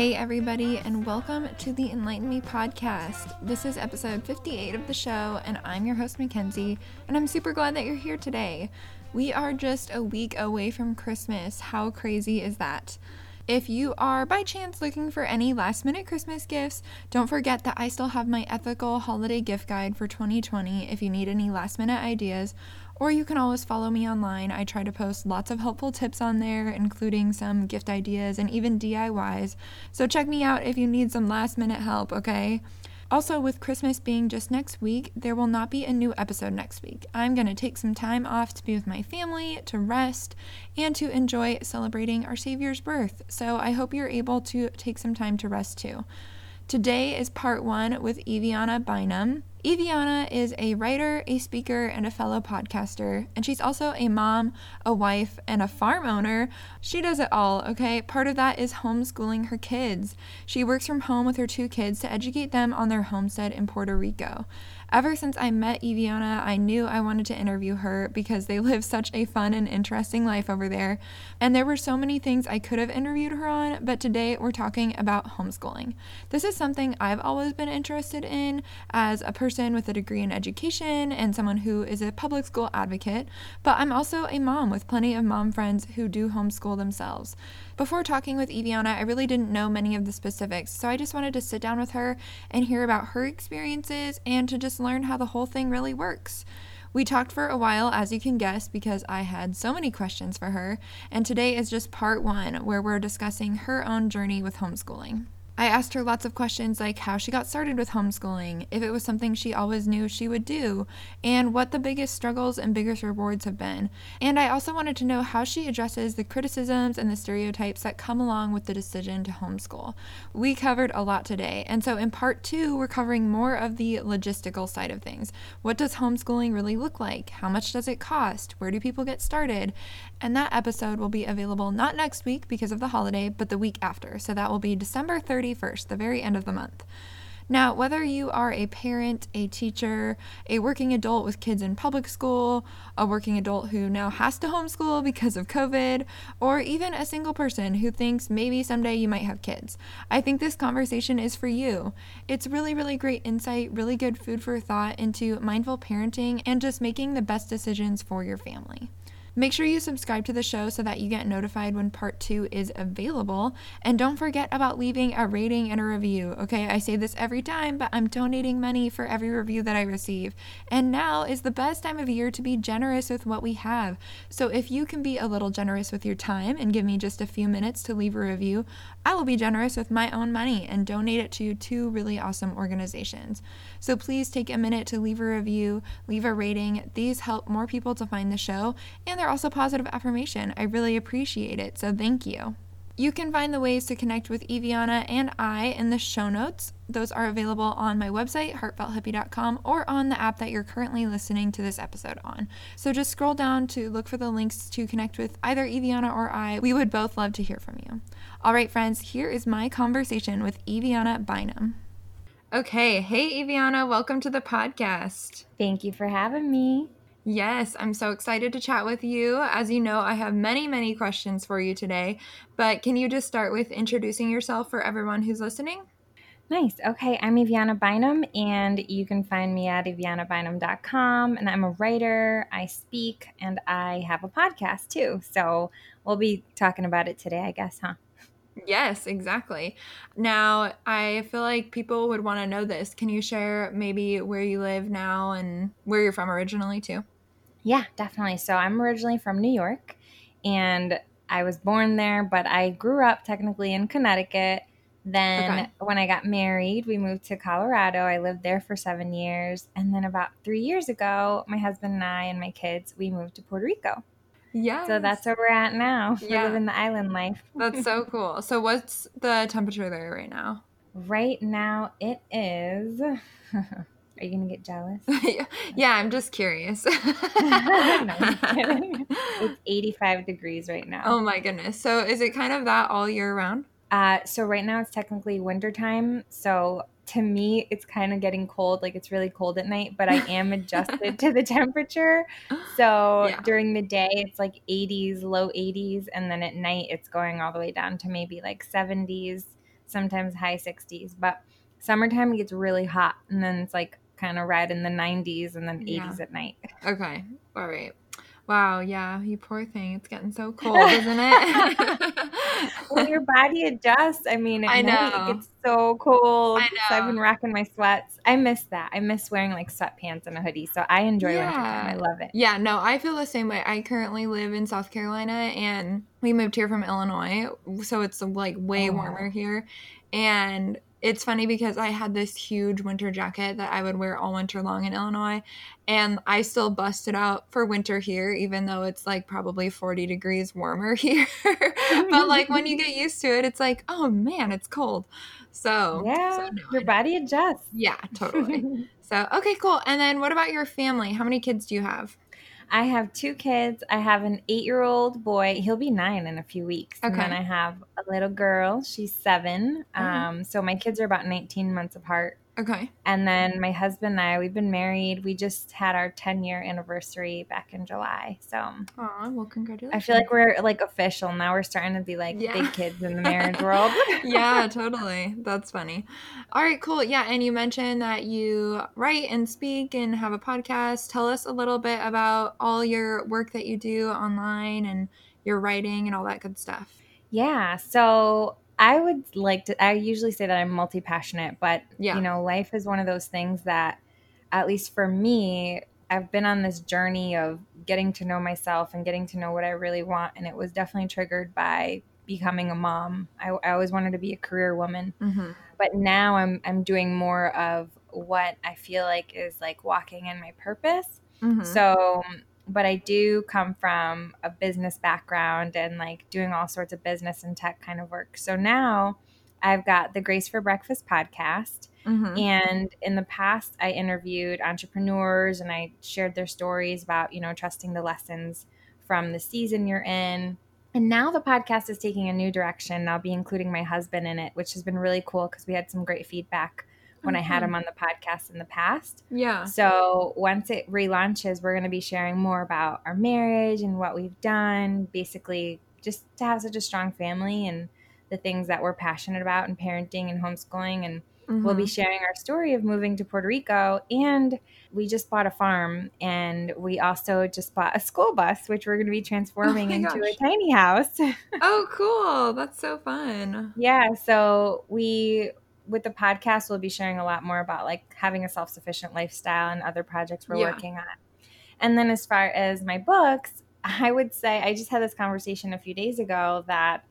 Hey, everybody, and welcome to the Enlighten Me podcast. This is episode 58 of the show, and I'm your host, Mackenzie, and I'm super glad that you're here today. We are just a week away from Christmas. How crazy is that? If you are by chance looking for any last minute Christmas gifts, don't forget that I still have my ethical holiday gift guide for 2020 if you need any last minute ideas or you can always follow me online. I try to post lots of helpful tips on there, including some gift ideas and even DIYs. So check me out if you need some last minute help, okay? Also, with Christmas being just next week, there will not be a new episode next week. I'm going to take some time off to be with my family, to rest, and to enjoy celebrating our Savior's birth. So I hope you're able to take some time to rest too. Today is part one with Iviana Bynum. Iviana is a writer, a speaker, and a fellow podcaster, and she's also a mom, a wife, and a farm owner. She does it all, okay? Part of that is homeschooling her kids. She works from home with her two kids to educate them on their homestead in Puerto Rico. Ever since I met Iviana, I knew I wanted to interview her because they live such a fun and interesting life over there. And there were so many things I could have interviewed her on, but today we're talking about homeschooling. This is something I've always been interested in as a person with a degree in education and someone who is a public school advocate, but I'm also a mom with plenty of mom friends who do homeschool themselves. Before talking with Iviana, I really didn't know many of the specifics, so I just wanted to sit down with her and hear about her experiences and to just learn how the whole thing really works. We talked for a while, as you can guess, because I had so many questions for her, and today is just part one where we're discussing her own journey with homeschooling. I asked her lots of questions like how she got started with homeschooling, if it was something she always knew she would do, and what the biggest struggles and biggest rewards have been. And I also wanted to know how she addresses the criticisms and the stereotypes that come along with the decision to homeschool. We covered a lot today, and so in part two, we're covering more of the logistical side of things. What does homeschooling really look like? How much does it cost? Where do people get started? And that episode will be available not next week because of the holiday, but the week after. So that will be December 31st, the very end of the month. Now, whether you are a parent, a teacher, a working adult with kids in public school, a working adult who now has to homeschool because of COVID, or even a single person who thinks maybe someday you might have kids, I think this conversation is for you. It's really, really great insight, really good food for thought into mindful parenting and just making the best decisions for your family. Make sure you subscribe to the show so that you get notified when part two is available. And don't forget about leaving a rating and a review. Okay, I say this every time, but I'm donating money for every review that I receive. And now is the best time of year to be generous with what we have. So if you can be a little generous with your time and give me just a few minutes to leave a review, I will be generous with my own money and donate it to two really awesome organizations. So please take a minute to leave a review, leave a rating. These help more people to find the show, and they're also positive affirmation. I really appreciate it, so thank you. You can find the ways to connect with Iviana and I in the show notes. Those are available on my website, heartfelthippie.com, or on the app that you're currently listening to this episode on. So just scroll down to look for the links to connect with either Iviana or I. We would both love to hear from you. All right, friends, here is my conversation with Iviana Bynum. Okay. Hey, Iviana, welcome to the podcast. Thank you for having me. Yes, I'm so excited to chat with you. As you know, I have many, many questions for you today, but can you just start with introducing yourself for everyone who's listening? Nice. Okay, I'm Iviana Bynum, and you can find me at ivianabynum.com. And I'm a writer, I speak, and I have a podcast too. So we'll be talking about it today, I guess, huh? Yes, exactly. Now, I feel like people would want to know this. Can you share maybe where you live now and where you're from originally, too? Yeah, definitely. So, I'm originally from New York and I was born there, but I grew up technically in Connecticut. Then, okay. when I got married, we moved to Colorado. I lived there for seven years. And then, about three years ago, my husband and I and my kids, we moved to Puerto Rico. Yeah. So that's where we're at now. Yeah. We're living the island life. that's so cool. So what's the temperature there right now? Right now it is Are you gonna get jealous? yeah, I'm just curious. no, it's 85 degrees right now. Oh my goodness. So is it kind of that all year round? Uh, so right now it's technically wintertime. So to me, it's kind of getting cold. Like it's really cold at night, but I am adjusted to the temperature. So yeah. during the day, it's like 80s, low 80s. And then at night, it's going all the way down to maybe like 70s, sometimes high 60s. But summertime gets really hot and then it's like kind of red in the 90s and then 80s yeah. at night. Okay. All right. Wow, yeah, you poor thing. It's getting so cold, isn't it? when your body adjusts, I mean, I know. it gets so cold. I know. So I've been rocking my sweats. I miss that. I miss wearing like sweatpants and a hoodie. So I enjoy yeah. wintertime. I love it. Yeah, no, I feel the same way. I currently live in South Carolina and we moved here from Illinois. So it's like way oh. warmer here. And it's funny because I had this huge winter jacket that I would wear all winter long in Illinois, and I still bust it out for winter here, even though it's like probably 40 degrees warmer here. but like when you get used to it, it's like, oh man, it's cold. So, yeah, so no, your body adjusts. Yeah, totally. so, okay, cool. And then what about your family? How many kids do you have? I have two kids. I have an eight year old boy. He'll be nine in a few weeks. Okay. And then I have a little girl. She's 7 mm-hmm. Um, so my kids are about 19 months apart. Okay. And then my husband and I, we've been married. We just had our 10 year anniversary back in July. So, Aw, well, congratulations. I feel like we're like official now. We're starting to be like yeah. big kids in the marriage world. yeah, totally. That's funny. All right, cool. Yeah. And you mentioned that you write and speak and have a podcast. Tell us a little bit about all your work that you do online and your writing and all that good stuff. Yeah. So I would like to, I usually say that I'm multi passionate, but yeah. you know, life is one of those things that, at least for me, I've been on this journey of getting to know myself and getting to know what I really want. And it was definitely triggered by becoming a mom. I, I always wanted to be a career woman. Mm-hmm. But now I'm, I'm doing more of what I feel like is like walking in my purpose. Mm-hmm. So but I do come from a business background and like doing all sorts of business and tech kind of work. So now I've got the Grace for Breakfast podcast. Mm-hmm. And in the past, I interviewed entrepreneurs and I shared their stories about, you know, trusting the lessons from the season you're in. And now the podcast is taking a new direction. I'll be including my husband in it, which has been really cool because we had some great feedback when I had him on the podcast in the past. Yeah. So once it relaunches, we're going to be sharing more about our marriage and what we've done, basically, just to have such a strong family and the things that we're passionate about in parenting and homeschooling. And mm-hmm. we'll be mm-hmm. sharing our story of moving to Puerto Rico. And we just bought a farm and we also just bought a school bus, which we're going to be transforming oh into gosh. a tiny house. oh, cool. That's so fun. Yeah. So we with the podcast, we'll be sharing a lot more about like having a self sufficient lifestyle and other projects we're yeah. working on. And then as far as my books, I would say I just had this conversation a few days ago that,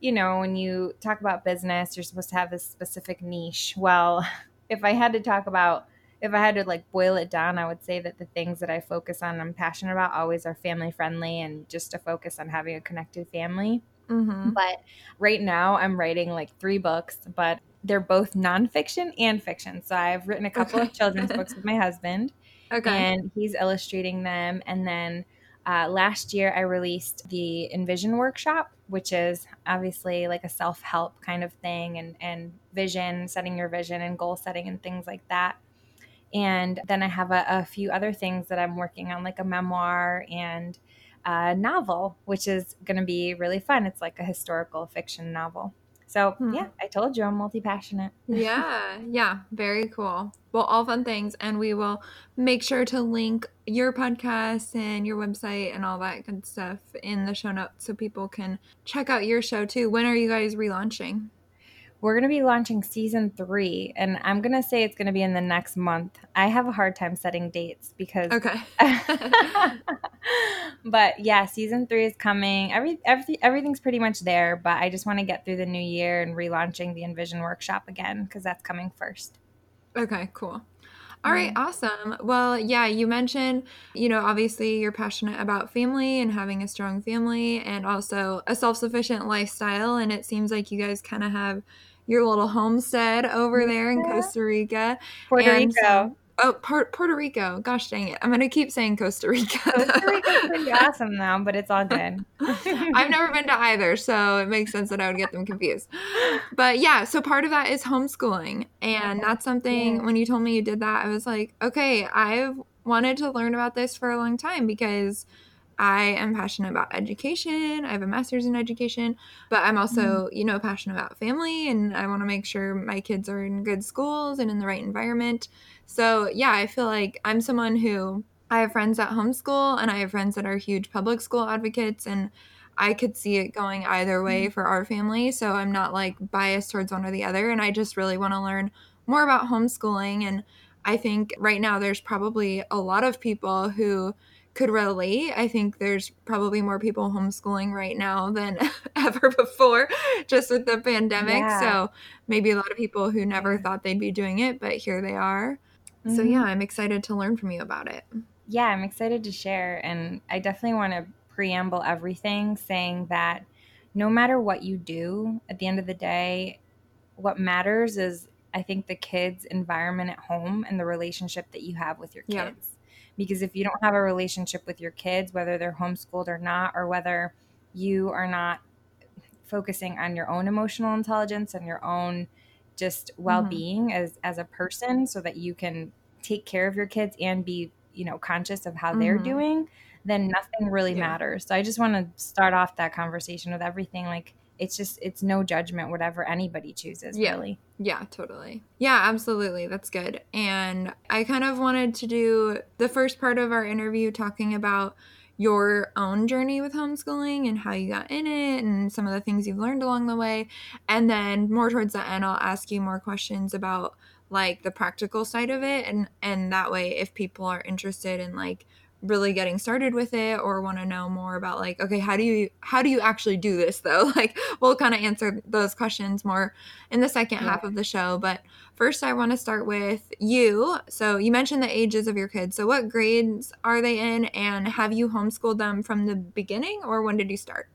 you know, when you talk about business, you're supposed to have this specific niche. Well, if I had to talk about, if I had to like boil it down, I would say that the things that I focus on, I'm passionate about, always are family friendly and just to focus on having a connected family. Mm-hmm. But right now, I'm writing like three books, but they're both nonfiction and fiction. So I've written a couple okay. of children's books with my husband. Okay. And he's illustrating them. And then uh, last year, I released the Envision Workshop, which is obviously like a self help kind of thing and, and vision, setting your vision and goal setting and things like that. And then I have a, a few other things that I'm working on, like a memoir and a novel, which is going to be really fun. It's like a historical fiction novel. So hmm. yeah, I told you I'm multi passionate. yeah, yeah, very cool. Well, all fun things, and we will make sure to link your podcast and your website and all that good stuff in the show notes so people can check out your show too. When are you guys relaunching? We're going to be launching season three, and I'm going to say it's going to be in the next month. I have a hard time setting dates because. Okay. but yeah, season three is coming. Every, every everything's pretty much there, but I just want to get through the new year and relaunching the Envision Workshop again because that's coming first. Okay, cool. All right, awesome. Well, yeah, you mentioned, you know, obviously you're passionate about family and having a strong family and also a self sufficient lifestyle. And it seems like you guys kind of have your little homestead over there in Costa Rica. Puerto and Rico. Oh, Puerto Rico. Gosh dang it. I'm going to keep saying Costa Rica. Costa Rica's pretty awesome now, but it's all good. I've never been to either, so it makes sense that I would get them confused. But yeah, so part of that is homeschooling. And that's something, yeah. when you told me you did that, I was like, okay, I've wanted to learn about this for a long time because I am passionate about education. I have a master's in education, but I'm also, mm. you know, passionate about family and I want to make sure my kids are in good schools and in the right environment. So, yeah, I feel like I'm someone who I have friends that homeschool and I have friends that are huge public school advocates and I could see it going either way mm. for our family. So I'm not like biased towards one or the other. And I just really want to learn more about homeschooling. And I think right now there's probably a lot of people who could relate. I think there's probably more people homeschooling right now than ever before, just with the pandemic. Yeah. So maybe a lot of people who never yeah. thought they'd be doing it, but here they are. Mm-hmm. So yeah, I'm excited to learn from you about it. Yeah, I'm excited to share. And I definitely want to preamble everything saying that no matter what you do, at the end of the day, what matters is I think the kids' environment at home and the relationship that you have with your kids. Yeah. Because if you don't have a relationship with your kids, whether they're homeschooled or not, or whether you are not focusing on your own emotional intelligence and your own just mm-hmm. well-being mm-hmm. as as a person so that you can take care of your kids and be you know conscious of how mm-hmm. they're doing then nothing really yeah. matters so i just want to start off that conversation with everything like it's just it's no judgment whatever anybody chooses yeah. really. Yeah totally. Yeah absolutely. That's good. And i kind of wanted to do the first part of our interview talking about your own journey with homeschooling and how you got in it and some of the things you've learned along the way. And then more towards the end i'll ask you more questions about like the practical side of it and and that way if people are interested in like really getting started with it or want to know more about like okay how do you how do you actually do this though like we'll kind of answer those questions more in the second yeah. half of the show but first i want to start with you so you mentioned the ages of your kids so what grades are they in and have you homeschooled them from the beginning or when did you start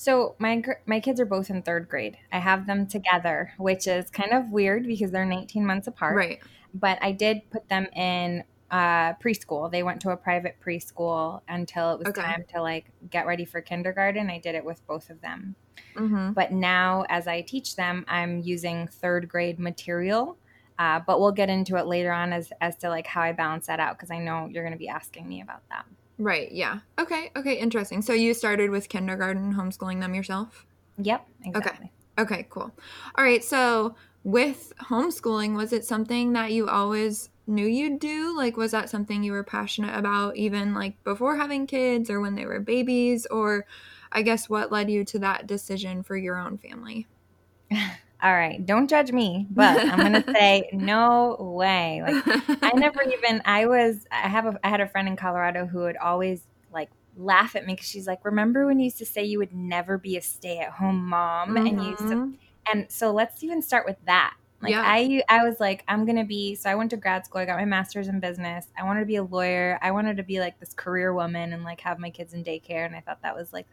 so my my kids are both in third grade. I have them together, which is kind of weird because they're 19 months apart. Right. But I did put them in uh, preschool. They went to a private preschool until it was okay. time to like get ready for kindergarten. I did it with both of them. Mm-hmm. But now, as I teach them, I'm using third grade material. Uh, but we'll get into it later on as as to like how I balance that out because I know you're going to be asking me about that. Right. Yeah. Okay. Okay. Interesting. So you started with kindergarten homeschooling them yourself. Yep. Exactly. Okay. Okay. Cool. All right. So with homeschooling, was it something that you always knew you'd do? Like, was that something you were passionate about even like before having kids or when they were babies? Or I guess what led you to that decision for your own family? All right, don't judge me, but I'm gonna say no way. Like, I never even. I was. I have. A, I had a friend in Colorado who would always like laugh at me because she's like, "Remember when you used to say you would never be a stay-at-home mom?" Mm-hmm. And you used to. And so let's even start with that. Like yeah. I I was like I'm going to be so I went to grad school. I got my masters in business. I wanted to be a lawyer. I wanted to be like this career woman and like have my kids in daycare and I thought that was like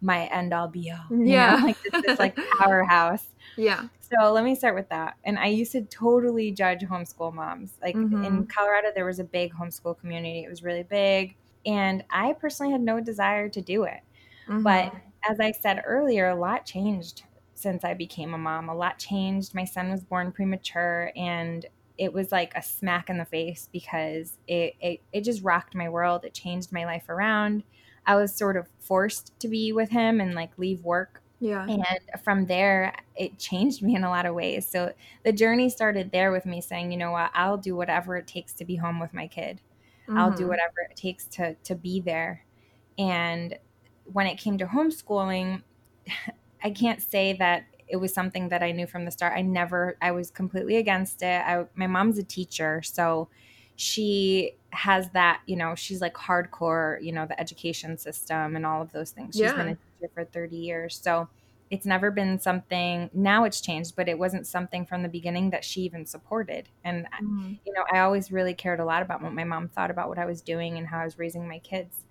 my end all be all. Yeah. Know? Like this, this like powerhouse. Yeah. So let me start with that. And I used to totally judge homeschool moms. Like mm-hmm. in Colorado there was a big homeschool community. It was really big and I personally had no desire to do it. Mm-hmm. But as I said earlier, a lot changed since I became a mom. A lot changed. My son was born premature and it was like a smack in the face because it, it, it just rocked my world. It changed my life around. I was sort of forced to be with him and like leave work. Yeah. And from there, it changed me in a lot of ways. So the journey started there with me saying, you know what, I'll do whatever it takes to be home with my kid. Mm-hmm. I'll do mm-hmm. whatever it takes to to be there. And when it came to homeschooling, I can't say that it was something that I knew from the start. I never, I was completely against it. I, my mom's a teacher, so she has that, you know, she's like hardcore, you know, the education system and all of those things. She's yeah. been a teacher for 30 years. So it's never been something, now it's changed, but it wasn't something from the beginning that she even supported. And, mm-hmm. you know, I always really cared a lot about what my mom thought about what I was doing and how I was raising my kids.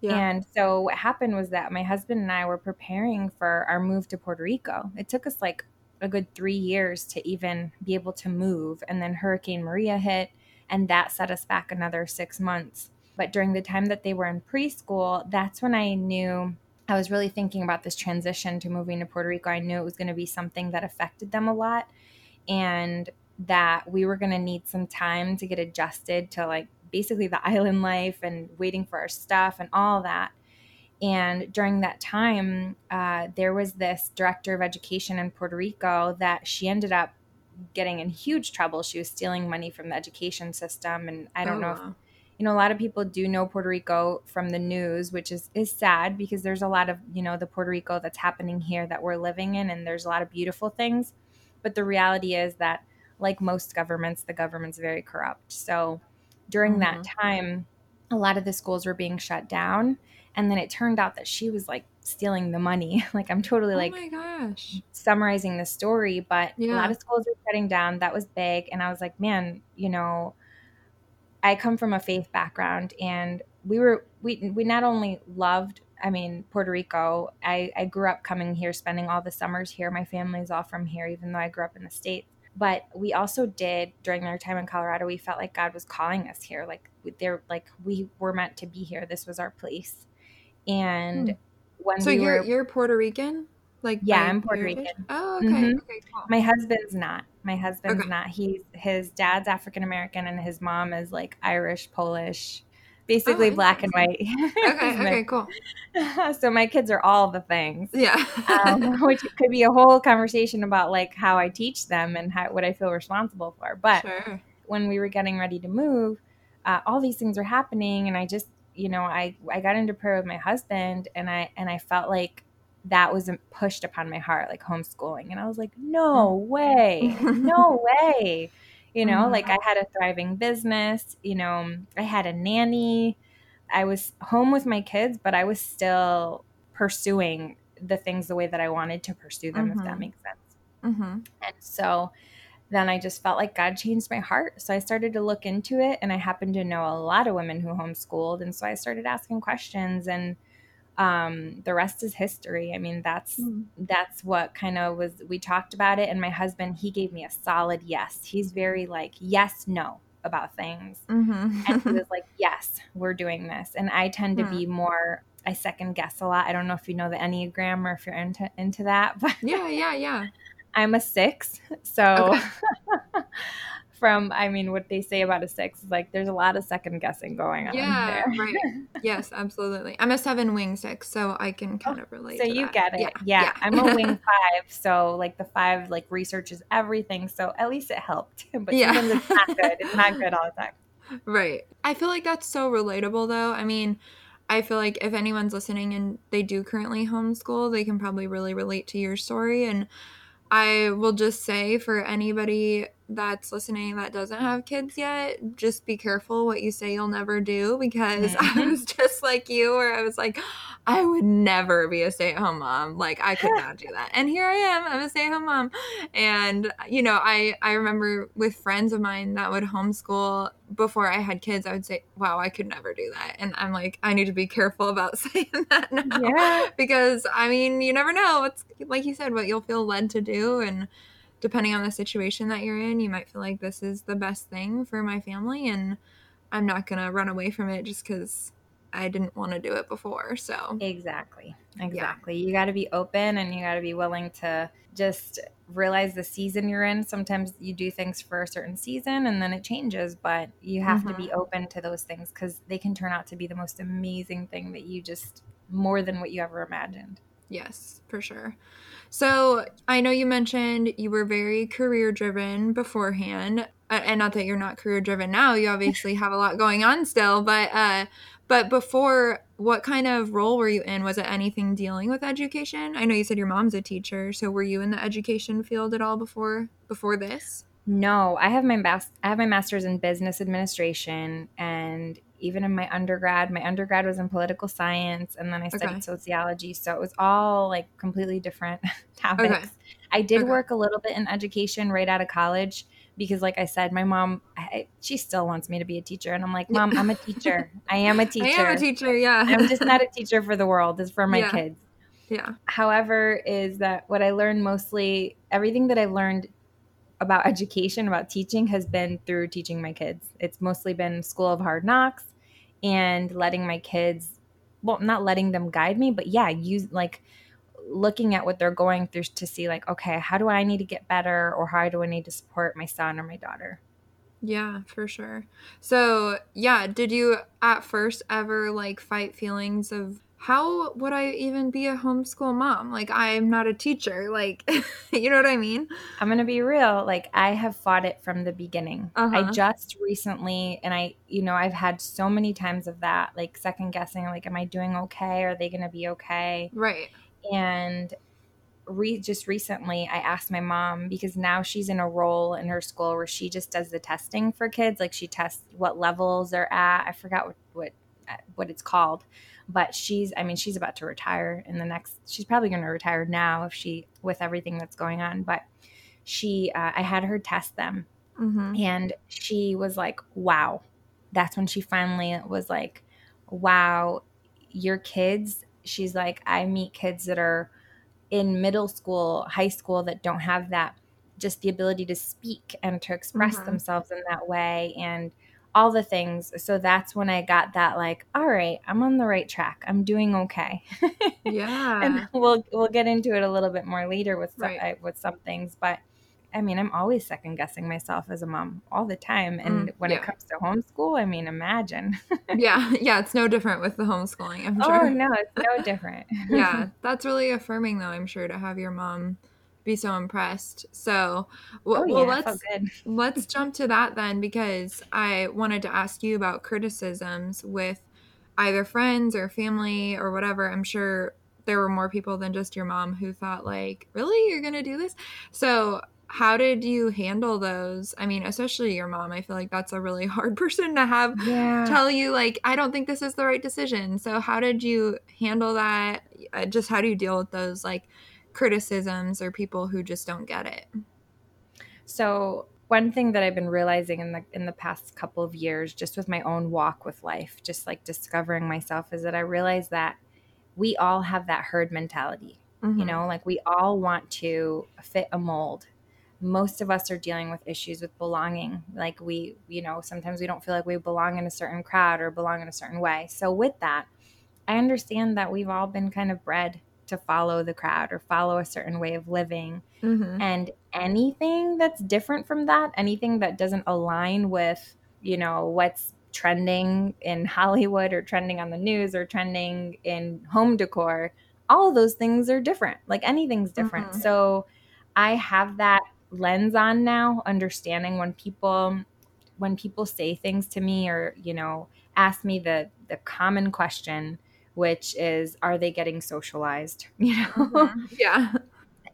Yeah. And so what happened was that my husband and I were preparing for our move to Puerto Rico. It took us like a good three years to even be able to move. And then Hurricane Maria hit, and that set us back another six months. But during the time that they were in preschool, that's when I knew I was really thinking about this transition to moving to Puerto Rico. I knew it was going to be something that affected them a lot and that we were going to need some time to get adjusted to like basically the island life and waiting for our stuff and all that. And during that time, uh, there was this director of education in Puerto Rico that she ended up getting in huge trouble. She was stealing money from the education system. And I don't oh, know if, you know, a lot of people do know Puerto Rico from the news, which is, is sad because there's a lot of, you know, the Puerto Rico that's happening here that we're living in. And there's a lot of beautiful things. But the reality is that, like most governments, the government's very corrupt. So during mm-hmm. that time, a lot of the schools were being shut down and then it turned out that she was like stealing the money. Like i'm totally like oh my gosh. summarizing the story but yeah. a lot of schools were shutting down. That was big and i was like man you know i come from a faith background and we were we we not only loved i mean puerto rico i i grew up coming here spending all the summers here. My family's all from here even though i grew up in the states but we also did during our time in colorado we felt like god was calling us here like they're like we were meant to be here this was our place and hmm. when so we you're were, you're Puerto Rican, like yeah, I'm Puerto? Rican. Oh, okay, mm-hmm. okay, cool. My husband's not. My husband's okay. not. He's his dad's African American and his mom is like Irish, Polish, basically oh, black and white. okay, okay, cool. so my kids are all the things. Yeah, um, which could be a whole conversation about like how I teach them and how what I feel responsible for. But sure. when we were getting ready to move, uh, all these things were happening, and I just you know, I I got into prayer with my husband, and I and I felt like that was pushed upon my heart, like homeschooling, and I was like, no mm. way, no way, you know, mm-hmm. like I had a thriving business, you know, I had a nanny, I was home with my kids, but I was still pursuing the things the way that I wanted to pursue them, mm-hmm. if that mm-hmm. makes sense. Mm-hmm. And so then I just felt like God changed my heart. So I started to look into it and I happened to know a lot of women who homeschooled. And so I started asking questions and um, the rest is history. I mean, that's mm. that's what kind of was we talked about it and my husband, he gave me a solid yes. He's very like yes, no about things. Mm-hmm. and he was like, "Yes, we're doing this." And I tend to mm. be more I second guess a lot. I don't know if you know the Enneagram or if you're into into that, but Yeah, yeah, yeah. I'm a six. So okay. from I mean what they say about a six is like there's a lot of second guessing going on. Yeah, right. Yes, absolutely. I'm a seven wing six, so I can oh, kind of relate. So you that. get it. Yeah. yeah. yeah. I'm a wing five, so like the five like researches everything. So at least it helped. But yeah. sometimes it's not good. It's not good all the time. Right. I feel like that's so relatable though. I mean, I feel like if anyone's listening and they do currently homeschool, they can probably really relate to your story and I will just say for anybody that's listening that doesn't have kids yet, just be careful what you say you'll never do because mm-hmm. I was just like you, where I was like, I would never be a stay at home mom. Like, I could not do that. And here I am, I'm a stay at home mom. And, you know, I, I remember with friends of mine that would homeschool before I had kids, I would say, wow, I could never do that. And I'm like, I need to be careful about saying that now. Yeah. Because, I mean, you never know. It's like you said, what you'll feel led to do. And, depending on the situation that you're in, you might feel like this is the best thing for my family and I'm not going to run away from it just cuz I didn't want to do it before. So Exactly. Exactly. Yeah. You got to be open and you got to be willing to just realize the season you're in. Sometimes you do things for a certain season and then it changes, but you have mm-hmm. to be mm-hmm. open to those things cuz they can turn out to be the most amazing thing that you just more than what you ever imagined. Yes, for sure. So I know you mentioned you were very career driven beforehand, and not that you're not career driven now. You obviously have a lot going on still, but uh, but before, what kind of role were you in? Was it anything dealing with education? I know you said your mom's a teacher, so were you in the education field at all before before this? No, I have my bas- I have my master's in business administration, and even in my undergrad, my undergrad was in political science, and then I studied okay. sociology. So it was all like completely different topics. Okay. I did okay. work a little bit in education right out of college because, like I said, my mom I, she still wants me to be a teacher, and I'm like, Mom, I'm a teacher. I am a teacher. I am a teacher. Yeah, I'm just not a teacher for the world. It's for my yeah. kids. Yeah. However, is that what I learned mostly? Everything that I learned about education, about teaching, has been through teaching my kids. It's mostly been School of Hard Knocks and letting my kids, well, not letting them guide me, but yeah, use like looking at what they're going through to see, like, okay, how do I need to get better or how do I need to support my son or my daughter? Yeah, for sure. So, yeah, did you at first ever like fight feelings of how would I even be a homeschool mom? Like, I'm not a teacher. Like, you know what I mean? I'm going to be real. Like, I have fought it from the beginning. Uh-huh. I just recently, and I, you know, I've had so many times of that, like second guessing, like, am I doing okay? Are they going to be okay? Right. And re- just recently I asked my mom because now she's in a role in her school where she just does the testing for kids like she tests what levels they're at I forgot what what what it's called but she's I mean she's about to retire in the next she's probably going to retire now if she with everything that's going on but she uh, I had her test them mm-hmm. and she was like wow that's when she finally was like wow your kids she's like I meet kids that are in middle school, high school that don't have that just the ability to speak and to express mm-hmm. themselves in that way and all the things. So that's when I got that like, all right, I'm on the right track. I'm doing okay. Yeah. and we'll we'll get into it a little bit more later with some, right. with some things, but I mean, I'm always second guessing myself as a mom all the time. And mm, when yeah. it comes to homeschool, I mean, imagine. yeah. Yeah. It's no different with the homeschooling. I'm oh, sure. Oh, no, it's no different. yeah. That's really affirming, though, I'm sure, to have your mom be so impressed. So, well, oh, yeah, let's let's jump to that then because I wanted to ask you about criticisms with either friends or family or whatever. I'm sure there were more people than just your mom who thought like, "Really? You're going to do this?" So, how did you handle those? I mean, especially your mom. I feel like that's a really hard person to have yeah. tell you, like, I don't think this is the right decision. So, how did you handle that? Uh, just how do you deal with those, like, criticisms or people who just don't get it? So, one thing that I've been realizing in the in the past couple of years, just with my own walk with life, just like discovering myself, is that I realize that we all have that herd mentality. Mm-hmm. You know, like we all want to fit a mold most of us are dealing with issues with belonging. Like we, you know, sometimes we don't feel like we belong in a certain crowd or belong in a certain way. So with that, I understand that we've all been kind of bred to follow the crowd or follow a certain way of living. Mm-hmm. And anything that's different from that, anything that doesn't align with, you know, what's trending in Hollywood or trending on the news or trending in home decor, all those things are different. Like anything's different. Mm-hmm. So I have that lens on now, understanding when people when people say things to me or, you know, ask me the the common question which is are they getting socialized, you know? Mm-hmm. Yeah.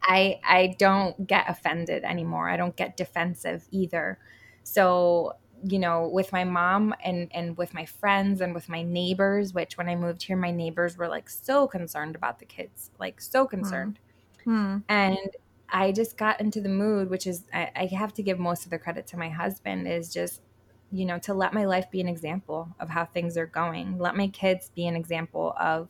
I I don't get offended anymore. I don't get defensive either. So, you know, with my mom and and with my friends and with my neighbors, which when I moved here my neighbors were like so concerned about the kids, like so concerned. Hmm. And I just got into the mood, which is I, I have to give most of the credit to my husband, is just you know to let my life be an example of how things are going. Let my kids be an example of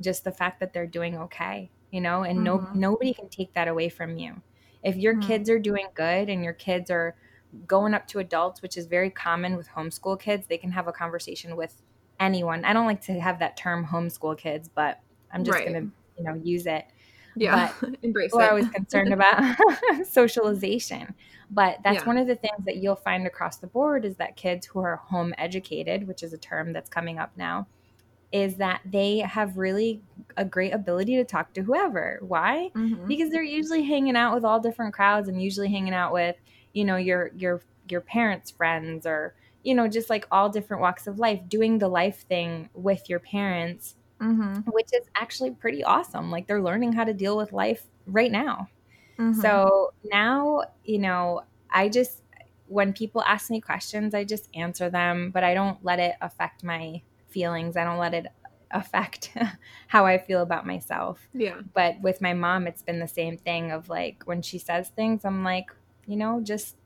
just the fact that they're doing okay, you know, and mm-hmm. no nobody can take that away from you. If your mm-hmm. kids are doing good and your kids are going up to adults, which is very common with homeschool kids, they can have a conversation with anyone. I don't like to have that term homeschool kids, but I'm just right. going to, you know, use it. Yeah, but embrace it. are always concerned about socialization. But that's yeah. one of the things that you'll find across the board is that kids who are home educated, which is a term that's coming up now, is that they have really a great ability to talk to whoever. Why? Mm-hmm. Because they're usually hanging out with all different crowds and usually hanging out with, you know, your your your parents' friends or you know, just like all different walks of life, doing the life thing with your parents mm-hmm. which is actually pretty awesome. Like they're learning how to deal with life right now. Mm-hmm. So now, you know, I just, when people ask me questions, I just answer them, but I don't let it affect my feelings. I don't let it affect how I feel about myself. Yeah. But with my mom, it's been the same thing of like when she says things, I'm like, you know, just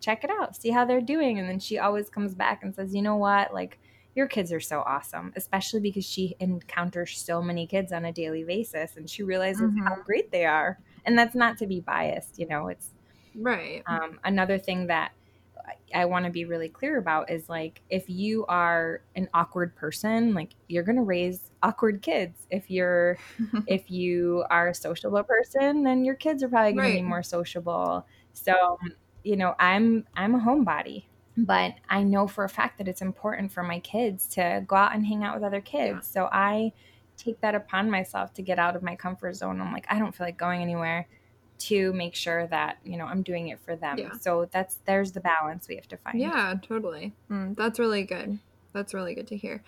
check it out, see how they're doing. And then she always comes back and says, you know what? Like, your kids are so awesome, especially because she encounters so many kids on a daily basis and she realizes mm-hmm. how great they are. And that's not to be biased, you know, it's right. Um, another thing that I want to be really clear about is like if you are an awkward person, like you're going to raise awkward kids. If you're if you are a sociable person, then your kids are probably going right. to be more sociable. So, you know, I'm I'm a homebody but I know for a fact that it's important for my kids to go out and hang out with other kids. Yeah. So I take that upon myself to get out of my comfort zone. I'm like, I don't feel like going anywhere to make sure that, you know, I'm doing it for them. Yeah. So that's there's the balance we have to find. Yeah, totally. Mm, that's really good. That's really good to hear.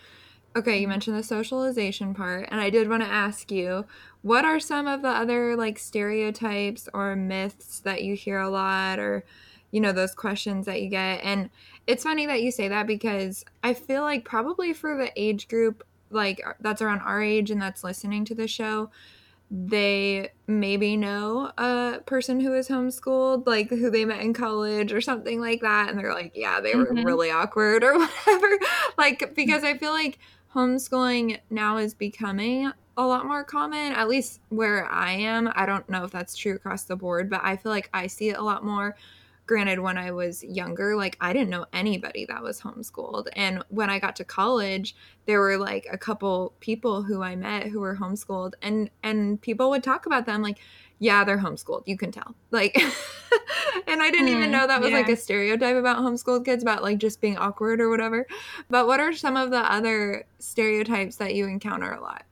Okay, you mentioned the socialization part, and I did want to ask you what are some of the other like stereotypes or myths that you hear a lot or you know those questions that you get and it's funny that you say that because i feel like probably for the age group like that's around our age and that's listening to the show they maybe know a person who is homeschooled like who they met in college or something like that and they're like yeah they were mm-hmm. really awkward or whatever like because i feel like homeschooling now is becoming a lot more common, at least where I am. I don't know if that's true across the board, but I feel like I see it a lot more. Granted, when I was younger, like I didn't know anybody that was homeschooled. And when I got to college, there were like a couple people who I met who were homeschooled and and people would talk about them like, yeah, they're homeschooled. You can tell. Like and I didn't mm, even hmm, know that was yeah. like a stereotype about homeschooled kids about like just being awkward or whatever. But what are some of the other stereotypes that you encounter a lot?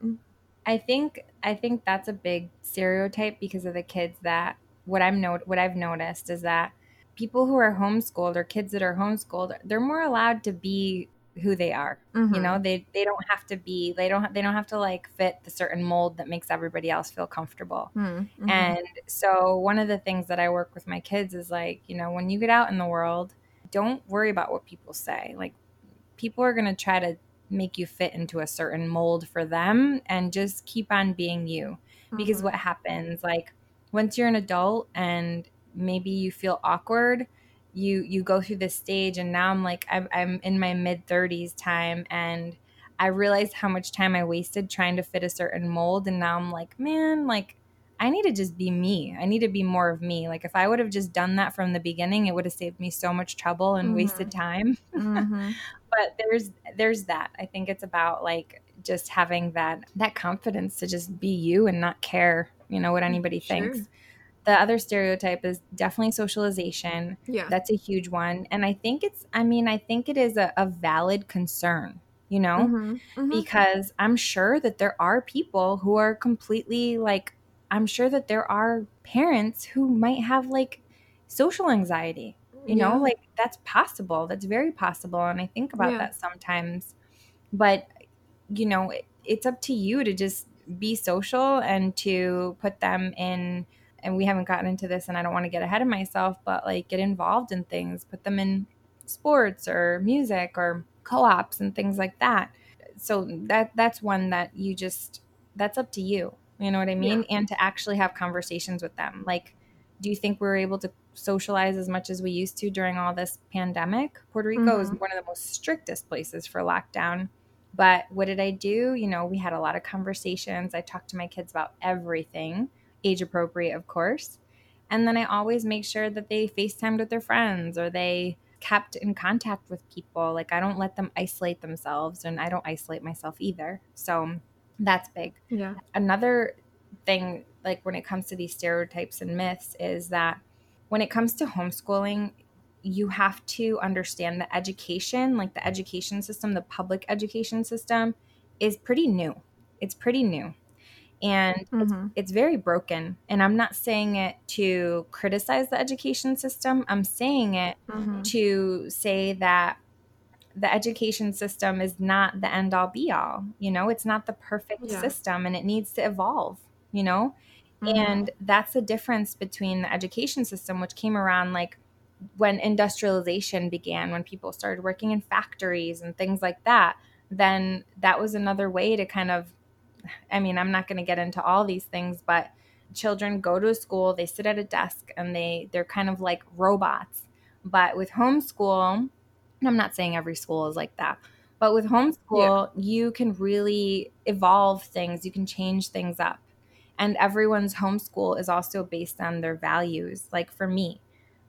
I think I think that's a big stereotype because of the kids that what I'm not what I've noticed is that people who are homeschooled or kids that are homeschooled, they're more allowed to be who they are. Mm-hmm. You know, they they don't have to be they don't they don't have to like fit the certain mold that makes everybody else feel comfortable. Mm-hmm. And so one of the things that I work with my kids is like, you know, when you get out in the world, don't worry about what people say. Like people are going to try to make you fit into a certain mold for them and just keep on being you. Mm-hmm. Because what happens like once you're an adult and maybe you feel awkward, you you go through this stage and now i'm like i'm, I'm in my mid 30s time and i realized how much time i wasted trying to fit a certain mold and now i'm like man like i need to just be me i need to be more of me like if i would have just done that from the beginning it would have saved me so much trouble and mm-hmm. wasted time mm-hmm. but there's there's that i think it's about like just having that that confidence to just be you and not care you know what anybody sure. thinks the other stereotype is definitely socialization. Yeah. That's a huge one. And I think it's, I mean, I think it is a, a valid concern, you know, mm-hmm. Mm-hmm. because I'm sure that there are people who are completely like, I'm sure that there are parents who might have like social anxiety, you yeah. know, like that's possible. That's very possible. And I think about yeah. that sometimes. But, you know, it, it's up to you to just be social and to put them in and we haven't gotten into this and I don't want to get ahead of myself, but like get involved in things, put them in sports or music or co-ops and things like that. So that that's one that you just that's up to you. You know what I mean? Yeah. And to actually have conversations with them. Like do you think we were able to socialize as much as we used to during all this pandemic? Puerto Rico mm-hmm. is one of the most strictest places for lockdown. But what did I do? You know, we had a lot of conversations. I talked to my kids about everything age appropriate, of course. And then I always make sure that they FaceTimed with their friends or they kept in contact with people. Like I don't let them isolate themselves and I don't isolate myself either. So that's big. Yeah. Another thing, like when it comes to these stereotypes and myths, is that when it comes to homeschooling, you have to understand the education, like the education system, the public education system, is pretty new. It's pretty new and mm-hmm. it's, it's, very broken and i'm not saying it to criticize the education system i'm saying it mm-hmm. to say that the education system is not the end all be all you know it's not the perfect yeah. system and it needs to evolve you know mm-hmm. and that's the difference between the education system which came around like when industrialization began when people started working in factories and things like that then that was another way to kind of I mean, I'm not going to get into all these things, but children go to a school, they sit at a desk and they they're kind of like robots. But with homeschool, and I'm not saying every school is like that, but with homeschool, yeah. you can really evolve things, you can change things up. And everyone's homeschool is also based on their values. Like for me,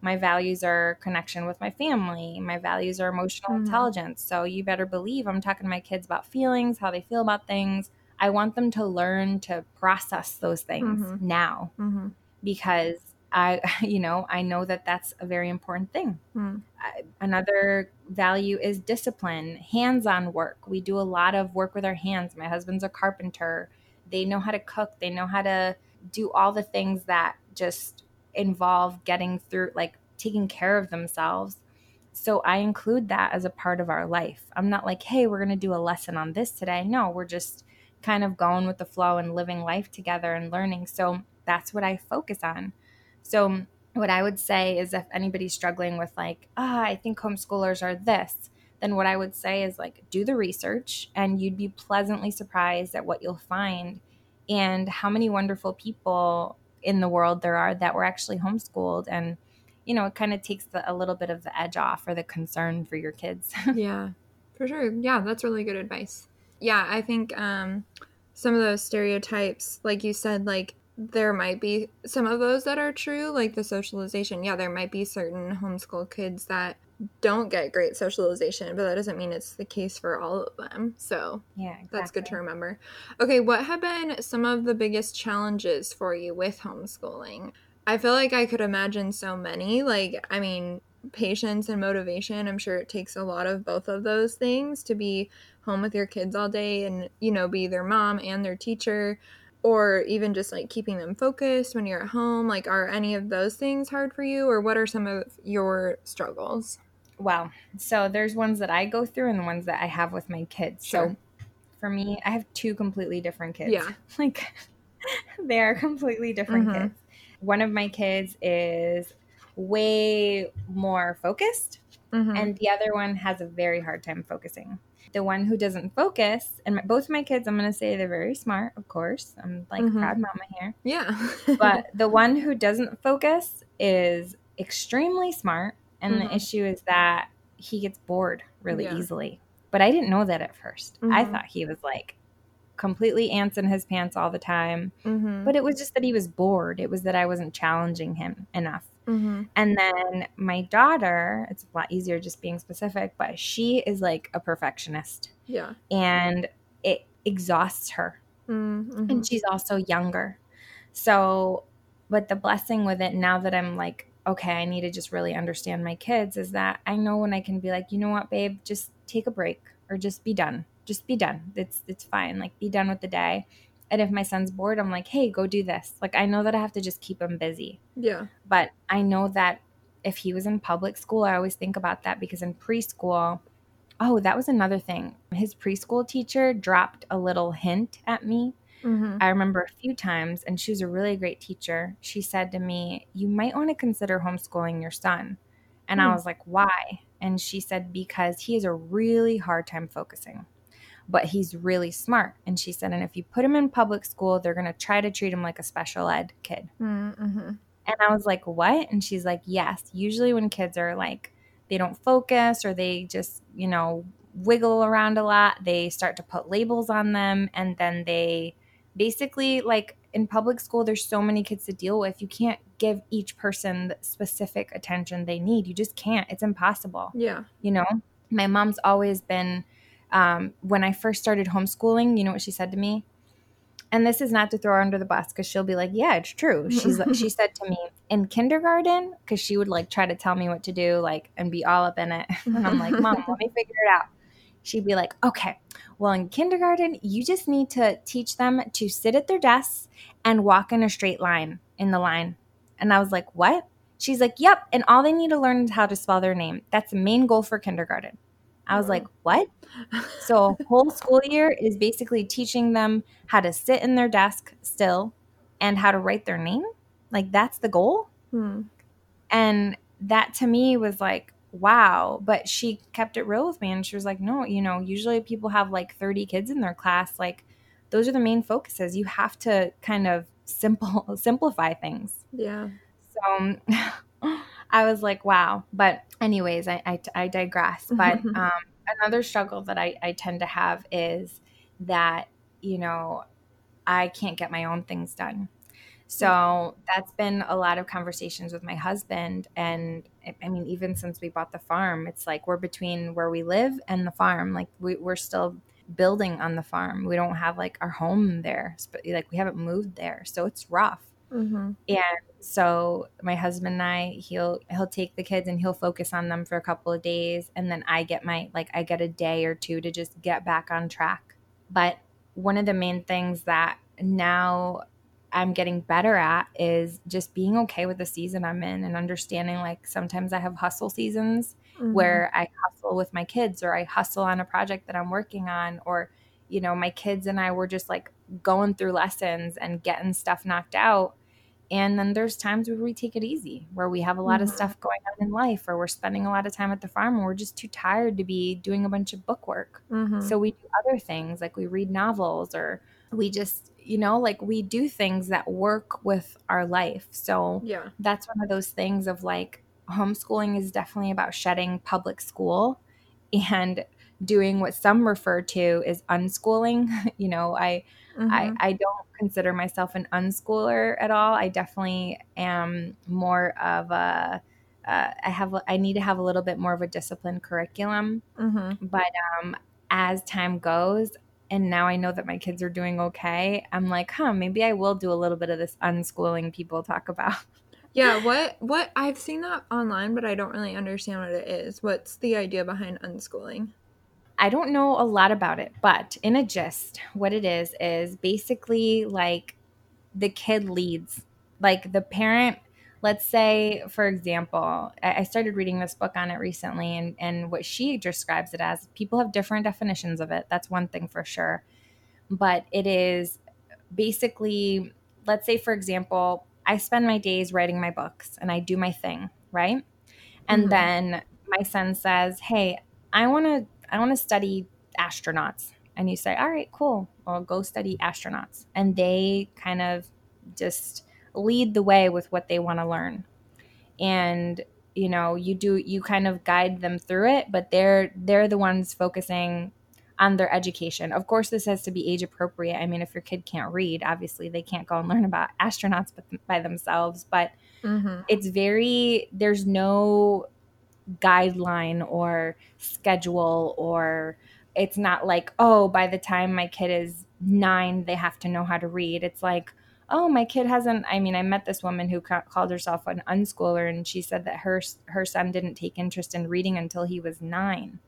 my values are connection with my family my values are emotional mm-hmm. intelligence so you better believe i'm talking to my kids about feelings how they feel about things I want them to learn to process those things mm-hmm. now mm-hmm. because I, you know, I know that that's a very important thing. Hmm. Another value is discipline, hands on work. We do a lot of work with our hands. My husband's a carpenter. They know how to cook, they know how to do all the things that just involve getting through, like taking care of themselves. So I include that as a part of our life. I'm not like, hey, we're going to do a lesson on this today. No, we're just kind of going with the flow and living life together and learning. So that's what I focus on. So, what I would say is if anybody's struggling with, like, ah, oh, I think homeschoolers are this, then what I would say is, like, do the research and you'd be pleasantly surprised at what you'll find and how many wonderful people in the world there are that were actually homeschooled. And, you know, it kind of takes the, a little bit of the edge off or the concern for your kids. yeah, for sure. Yeah, that's really good advice. Yeah, I think um, some of those stereotypes, like you said, like there might be some of those that are true, like the socialization. Yeah, there might be certain homeschool kids that don't get great socialization, but that doesn't mean it's the case for all of them. So, yeah, exactly. that's good to remember. Okay, what have been some of the biggest challenges for you with homeschooling? I feel like I could imagine so many. Like, I mean, patience and motivation. I'm sure it takes a lot of both of those things to be home with your kids all day and, you know, be their mom and their teacher or even just like keeping them focused when you're at home like are any of those things hard for you or what are some of your struggles well so there's ones that i go through and the ones that i have with my kids sure. so for me i have two completely different kids yeah like they are completely different mm-hmm. kids one of my kids is way more focused mm-hmm. and the other one has a very hard time focusing the one who doesn't focus, and my, both of my kids, I'm going to say they're very smart, of course. I'm like mm-hmm. proud mama here. Yeah. but the one who doesn't focus is extremely smart. And mm-hmm. the issue is that he gets bored really yeah. easily. But I didn't know that at 1st mm-hmm. I thought he was like completely ants in his pants all the time. Mm-hmm. But it was just that he was bored. It was that I wasn't challenging him enough. Mm-hmm. And then my daughter, it's a lot easier just being specific, but she is like a perfectionist. Yeah. And it exhausts her. Mm-hmm. And she's also younger. So, but the blessing with it now that I'm like, okay, I need to just really understand my kids is that I know when I can be like, you know what, babe, just take a break or just be done. Just be done. It's it's fine. Like be done with the day. And if my son's bored, I'm like, hey, go do this. Like, I know that I have to just keep him busy. Yeah. But I know that if he was in public school, I always think about that because in preschool, oh, that was another thing. His preschool teacher dropped a little hint at me. Mm-hmm. I remember a few times, and she was a really great teacher. She said to me, You might want to consider homeschooling your son. And mm. I was like, Why? And she said, Because he has a really hard time focusing but he's really smart. And she said, and if you put him in public school, they're going to try to treat him like a special ed kid. Mm-hmm. And I was like, what? And she's like, yes. Usually when kids are like, they don't focus or they just, you know, wiggle around a lot, they start to put labels on them. And then they basically, like in public school, there's so many kids to deal with. You can't give each person the specific attention they need. You just can't. It's impossible. Yeah. You know, my mom's always been um, when I first started homeschooling, you know what she said to me? And this is not to throw her under the bus because she'll be like, "Yeah, it's true." She's she said to me in kindergarten because she would like try to tell me what to do, like, and be all up in it. And I'm like, "Mom, let me figure it out." She'd be like, "Okay, well, in kindergarten, you just need to teach them to sit at their desks and walk in a straight line in the line." And I was like, "What?" She's like, "Yep, and all they need to learn is how to spell their name. That's the main goal for kindergarten." I was like, "What?" so whole school year is basically teaching them how to sit in their desk still and how to write their name. Like that's the goal. Hmm. And that to me was like, wow. But she kept it real with me and she was like, no, you know, usually people have like 30 kids in their class. Like those are the main focuses. You have to kind of simple simplify things. Yeah. So I was like, wow. But anyways, I, I, I digress. But um, another struggle that I, I tend to have is that, you know, I can't get my own things done. So that's been a lot of conversations with my husband. And I mean, even since we bought the farm, it's like we're between where we live and the farm. Like we, we're still building on the farm. We don't have like our home there. Like we haven't moved there. So it's rough. Mm-hmm. And so my husband and I, he'll he'll take the kids and he'll focus on them for a couple of days, and then I get my like I get a day or two to just get back on track. But one of the main things that now I'm getting better at is just being okay with the season I'm in and understanding like sometimes I have hustle seasons mm-hmm. where I hustle with my kids or I hustle on a project that I'm working on or you know my kids and I were just like going through lessons and getting stuff knocked out and then there's times where we take it easy where we have a lot mm-hmm. of stuff going on in life or we're spending a lot of time at the farm and we're just too tired to be doing a bunch of book work mm-hmm. so we do other things like we read novels or we just you know like we do things that work with our life so yeah that's one of those things of like homeschooling is definitely about shedding public school and doing what some refer to as unschooling you know i mm-hmm. i i don't consider myself an unschooler at all i definitely am more of a uh, I have I need to have a little bit more of a disciplined curriculum, mm-hmm. but um, as time goes, and now I know that my kids are doing okay, I'm like, huh, maybe I will do a little bit of this unschooling people talk about. Yeah, what what I've seen that online, but I don't really understand what it is. What's the idea behind unschooling? I don't know a lot about it, but in a gist, what it is is basically like the kid leads. Like the parent let's say for example i started reading this book on it recently and, and what she describes it as people have different definitions of it that's one thing for sure but it is basically let's say for example i spend my days writing my books and i do my thing right and mm-hmm. then my son says hey i want to i want to study astronauts and you say all right cool well go study astronauts and they kind of just lead the way with what they want to learn. And you know, you do you kind of guide them through it, but they're they're the ones focusing on their education. Of course, this has to be age appropriate. I mean, if your kid can't read, obviously they can't go and learn about astronauts by themselves, but mm-hmm. it's very there's no guideline or schedule or it's not like, oh, by the time my kid is 9, they have to know how to read. It's like oh my kid hasn't i mean i met this woman who ca- called herself an unschooler and she said that her her son didn't take interest in reading until he was nine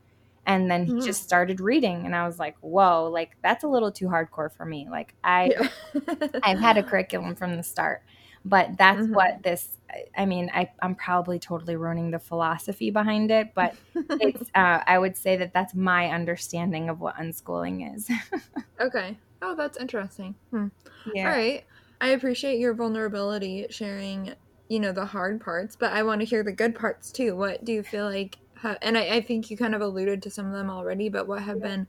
and then he mm. just started reading and i was like whoa like that's a little too hardcore for me like i yeah. i've had a curriculum from the start but that's mm-hmm. what this i mean I, i'm probably totally ruining the philosophy behind it but it's uh, i would say that that's my understanding of what unschooling is okay oh that's interesting hmm. yeah all right I appreciate your vulnerability sharing, you know, the hard parts, but I want to hear the good parts too. What do you feel like, ha- and I, I, think you kind of alluded to some of them already, but what have yeah. been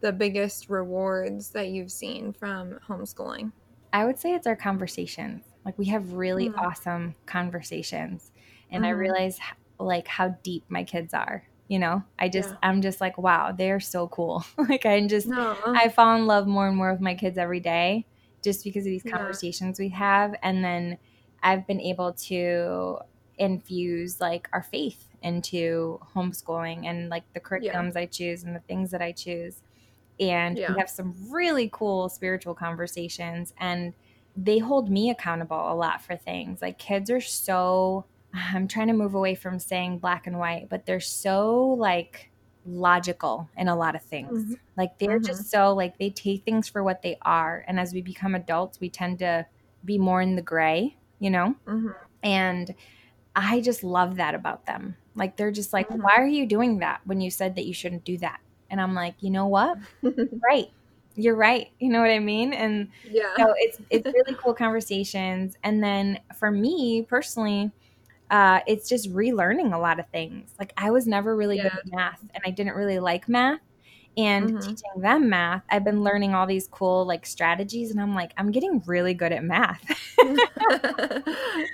the biggest rewards that you've seen from homeschooling? I would say it's our conversations. Like we have really mm. awesome conversations, and mm. I mm-hmm. realize like how deep my kids are you know i just yeah. i'm just like wow they're so cool like I'm just no. i fall in love more and more with my kids every day just because of these yeah. conversations we have. And then I've been able to infuse like our faith into homeschooling and like the curriculums yeah. I choose and the things that I choose. And yeah. we have some really cool spiritual conversations and they hold me accountable a lot for things. Like kids are so I'm trying to move away from saying black and white, but they're so like logical in a lot of things. Mm-hmm. Like they're mm-hmm. just so like they take things for what they are. And as we become adults, we tend to be more in the gray, you know? Mm-hmm. And I just love that about them. Like they're just like, mm-hmm. why are you doing that when you said that you shouldn't do that? And I'm like, you know what? right. You're right. You know what I mean? And yeah. So it's it's really cool conversations. And then for me personally, uh, it's just relearning a lot of things. Like I was never really yeah. good at math and I didn't really like math. And mm-hmm. teaching them math, I've been learning all these cool like strategies, and I'm like, I'm getting really good at math.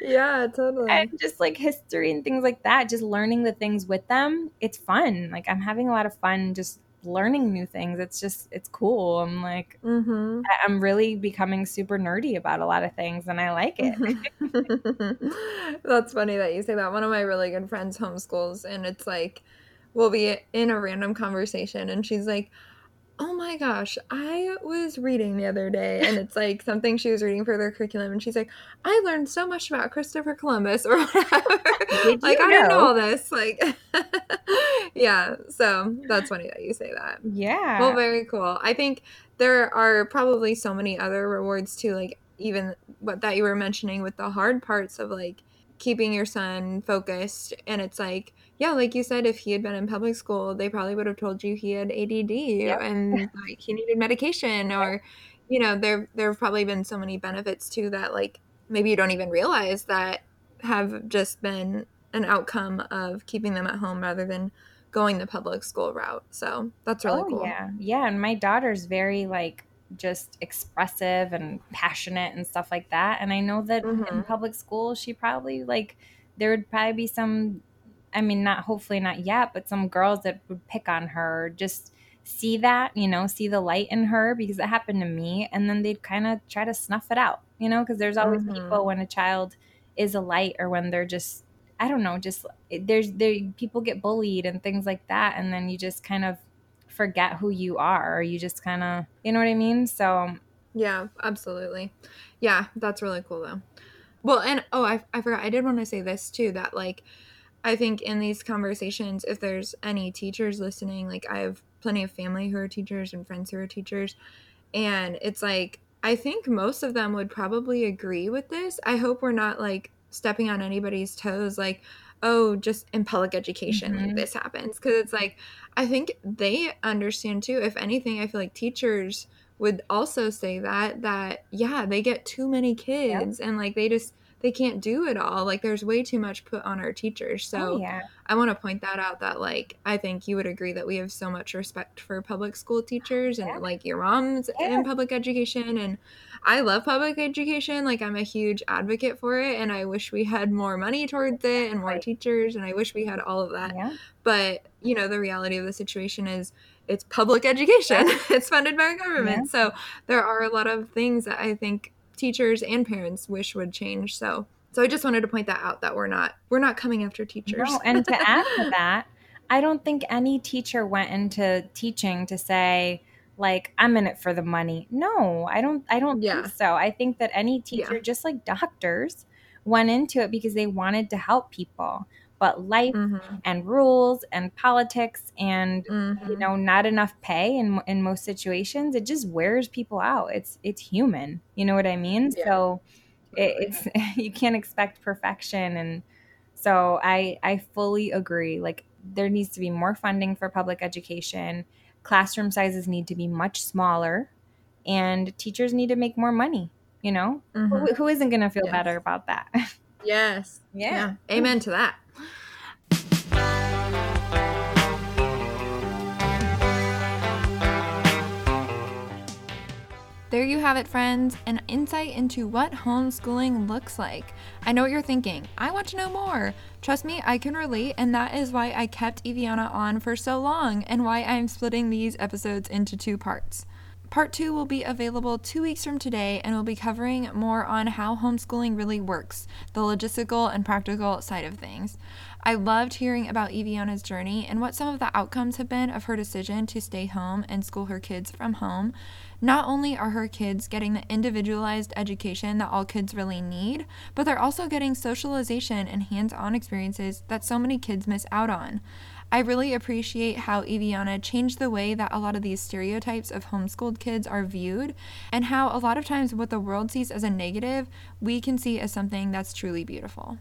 yeah, totally. And just like history and things like that, just learning the things with them, it's fun. Like I'm having a lot of fun just learning new things. It's just it's cool. I'm like mm-hmm. I'm really becoming super nerdy about a lot of things and I like it. That's funny that you say that. One of my really good friends homeschools and it's like we'll be in a random conversation and she's like Oh my gosh. I was reading the other day and it's like something she was reading for their curriculum and she's like, I learned so much about Christopher Columbus or whatever. like I don't know all this. Like Yeah. So that's funny that you say that. Yeah. Well, very cool. I think there are probably so many other rewards too, like even what that you were mentioning with the hard parts of like keeping your son focused and it's like yeah like you said if he had been in public school they probably would have told you he had ADD yep. and like he needed medication or you know there there have probably been so many benefits too that like maybe you don't even realize that have just been an outcome of keeping them at home rather than going the public school route so that's really oh, cool yeah yeah and my daughter's very like just expressive and passionate and stuff like that. And I know that mm-hmm. in public school, she probably like there would probably be some. I mean, not hopefully not yet, but some girls that would pick on her, just see that, you know, see the light in her because it happened to me. And then they'd kind of try to snuff it out, you know, because there's always mm-hmm. people when a child is a light or when they're just, I don't know, just there's, there, people get bullied and things like that. And then you just kind of forget who you are or you just kind of you know what i mean so yeah absolutely yeah that's really cool though well and oh I, I forgot i did want to say this too that like i think in these conversations if there's any teachers listening like i have plenty of family who are teachers and friends who are teachers and it's like i think most of them would probably agree with this i hope we're not like stepping on anybody's toes like oh, just in public education, mm-hmm. like this happens. Cause it's like, I think they understand too. If anything, I feel like teachers would also say that, that, yeah, they get too many kids and like they just, they can't do it all. Like there's way too much put on our teachers. Oh, so oh, yeah. I want to point that out that like I think you would agree that we have so much respect for public school teachers and yeah. like your mom's yeah. in public education and I love public education. Like I'm a huge advocate for it and I wish we had more money towards it and more right. teachers and I wish we had all of that. Yeah. But, you know, the reality of the situation is it's public education. it's funded by our government. So there are a lot of things that I think teachers and parents wish would change. So so I just wanted to point that out that we're not we're not coming after teachers. No, and to add to that, I don't think any teacher went into teaching to say like I'm in it for the money. No, I don't I don't yeah. think so. I think that any teacher yeah. just like doctors went into it because they wanted to help people but life mm-hmm. and rules and politics and mm-hmm. you know not enough pay in in most situations it just wears people out it's it's human you know what i mean yeah. so it, it's you can't expect perfection and so i i fully agree like there needs to be more funding for public education classroom sizes need to be much smaller and teachers need to make more money you know mm-hmm. who, who isn't going to feel yes. better about that yes yeah. yeah amen to that There you have it, friends, an insight into what homeschooling looks like. I know what you're thinking. I want to know more. Trust me, I can relate, and that is why I kept Iviana on for so long and why I'm splitting these episodes into two parts. Part two will be available two weeks from today and will be covering more on how homeschooling really works, the logistical and practical side of things. I loved hearing about Iviana's journey and what some of the outcomes have been of her decision to stay home and school her kids from home. Not only are her kids getting the individualized education that all kids really need, but they're also getting socialization and hands on experiences that so many kids miss out on. I really appreciate how Iviana changed the way that a lot of these stereotypes of homeschooled kids are viewed, and how a lot of times what the world sees as a negative, we can see as something that's truly beautiful.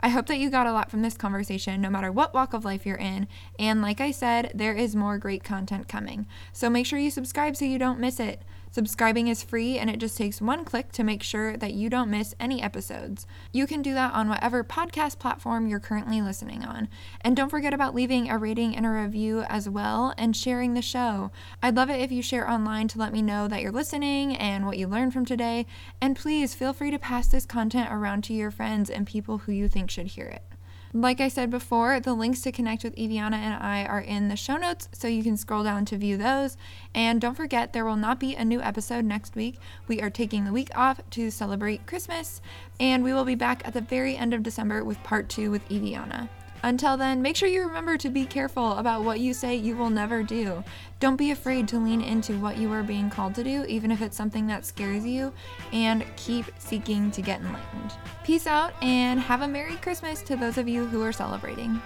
I hope that you got a lot from this conversation, no matter what walk of life you're in. And like I said, there is more great content coming. So make sure you subscribe so you don't miss it. Subscribing is free and it just takes one click to make sure that you don't miss any episodes. You can do that on whatever podcast platform you're currently listening on. And don't forget about leaving a rating and a review as well and sharing the show. I'd love it if you share online to let me know that you're listening and what you learned from today. And please feel free to pass this content around to your friends and people who you think should hear it. Like I said before, the links to connect with Iviana and I are in the show notes, so you can scroll down to view those. And don't forget, there will not be a new episode next week. We are taking the week off to celebrate Christmas, and we will be back at the very end of December with part two with Iviana. Until then, make sure you remember to be careful about what you say you will never do. Don't be afraid to lean into what you are being called to do, even if it's something that scares you, and keep seeking to get enlightened. Peace out and have a Merry Christmas to those of you who are celebrating.